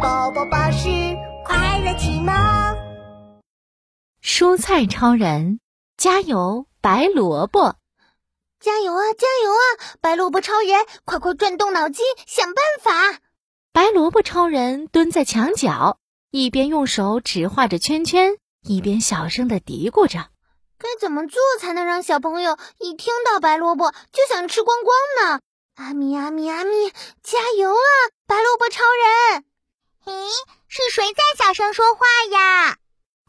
宝宝巴士快乐启蒙。蔬菜超人，加油，白萝卜！加油啊，加油啊，白萝卜超人，快快转动脑筋，想办法！白萝卜超人蹲在墙角，一边用手指画着圈圈，一边小声的嘀咕着：“该怎么做才能让小朋友一听到白萝卜就想吃光光呢？”阿咪阿咪阿咪，加油啊，白萝卜超人！咦，是谁在小声说话呀？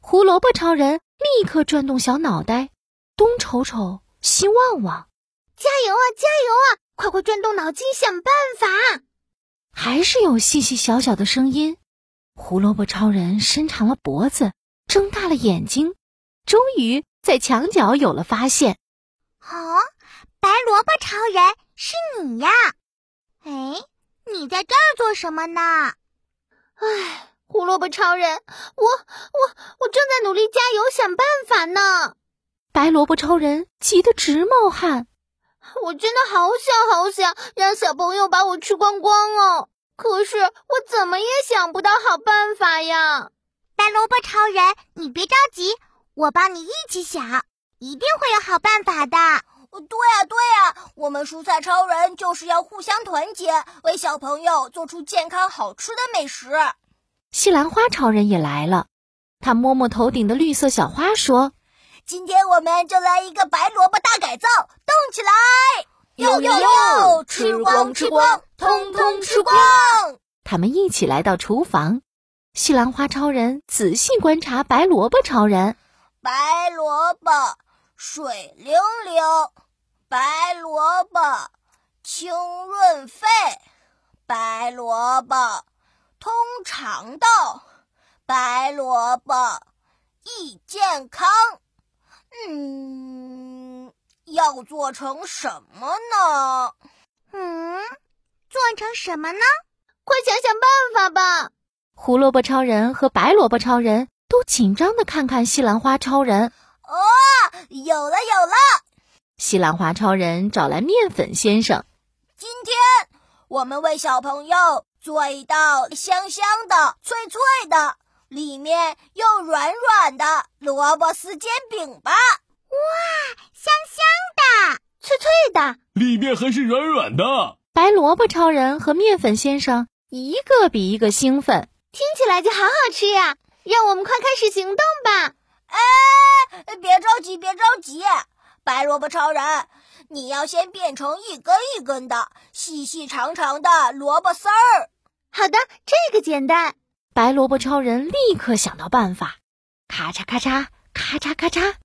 胡萝卜超人立刻转动小脑袋，东瞅瞅，西望望，加油啊，加油啊！快快转动脑筋，想办法！还是有细细小小的声音。胡萝卜超人伸长了脖子，睁大了眼睛，终于在墙角有了发现。哦，白萝卜超人。是你呀，哎，你在这儿做什么呢？哎，胡萝卜超人，我我我正在努力加油想办法呢。白萝卜超人急得直冒汗，我真的好想好想让小朋友把我吃光光哦，可是我怎么也想不到好办法呀。白萝卜超人，你别着急，我帮你一起想，一定会有好办法的。对呀，对呀，我们蔬菜超人就是要互相团结，为小朋友做出健康好吃的美食。西兰花超人也来了，他摸摸头顶的绿色小花，说：“今天我们就来一个白萝卜大改造，动起来！哟哟哟，吃光吃光，通通吃光！”他们一起来到厨房，西兰花超人仔细观察白萝卜超人，白萝卜水灵灵。白萝卜清润肺，白萝卜通肠道，白萝卜益健康。嗯，要做成什么呢？嗯，做成什么呢？快想想办法吧！胡萝卜超人和白萝卜超人都紧张的看看西兰花超人。哦，有了，有了！西兰花超人找来面粉先生。今天我们为小朋友做一道香香的、脆脆的，里面又软软的萝卜丝煎饼吧！哇，香香的、脆脆的，里面还是软软的。白萝卜超人和面粉先生一个比一个兴奋，听起来就好好吃呀！让我们快开始行动吧！哎，别着急，别着急。白萝卜超人，你要先变成一根一根的、细细长长的萝卜丝儿。好的，这个简单。白萝卜超人立刻想到办法，咔嚓咔嚓，咔嚓咔嚓，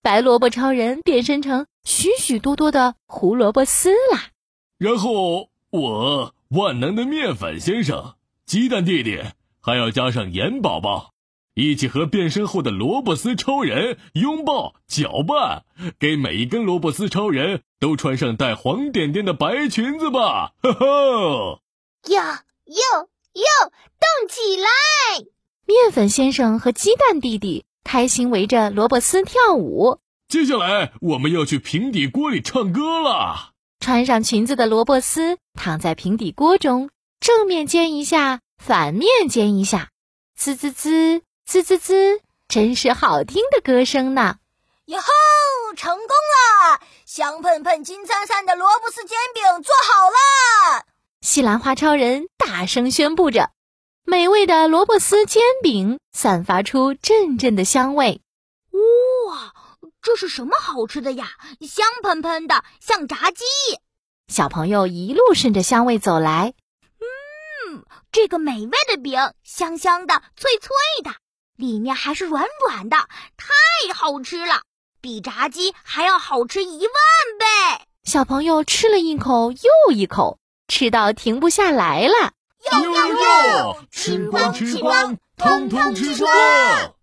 白萝卜超人变身成许许多多的胡萝卜丝啦。然后我万能的面粉先生、鸡蛋弟弟，还要加上盐宝宝。一起和变身后的萝卜丝超人拥抱、搅拌，给每一根萝卜丝超人都穿上带黄点点的白裙子吧！呵呵，哟哟哟，动起来！面粉先生和鸡蛋弟弟开心围着萝卜丝跳舞。接下来我们要去平底锅里唱歌了。穿上裙子的萝卜丝躺在平底锅中，正面煎一下，反面煎一下，滋滋滋。滋滋滋，真是好听的歌声呢！哟吼，成功了！香喷喷、金灿灿的萝卜丝煎饼做好了。西兰花超人大声宣布着，美味的萝卜丝煎饼散发出阵阵的香味。哇，这是什么好吃的呀？香喷喷的，像炸鸡。小朋友一路顺着香味走来。嗯，这个美味的饼，香香的，脆脆的。里面还是软软的，太好吃了，比炸鸡还要好吃一万倍。小朋友吃了一口又一口，吃到停不下来了。哟哟哟，吃光吃光，通通吃光。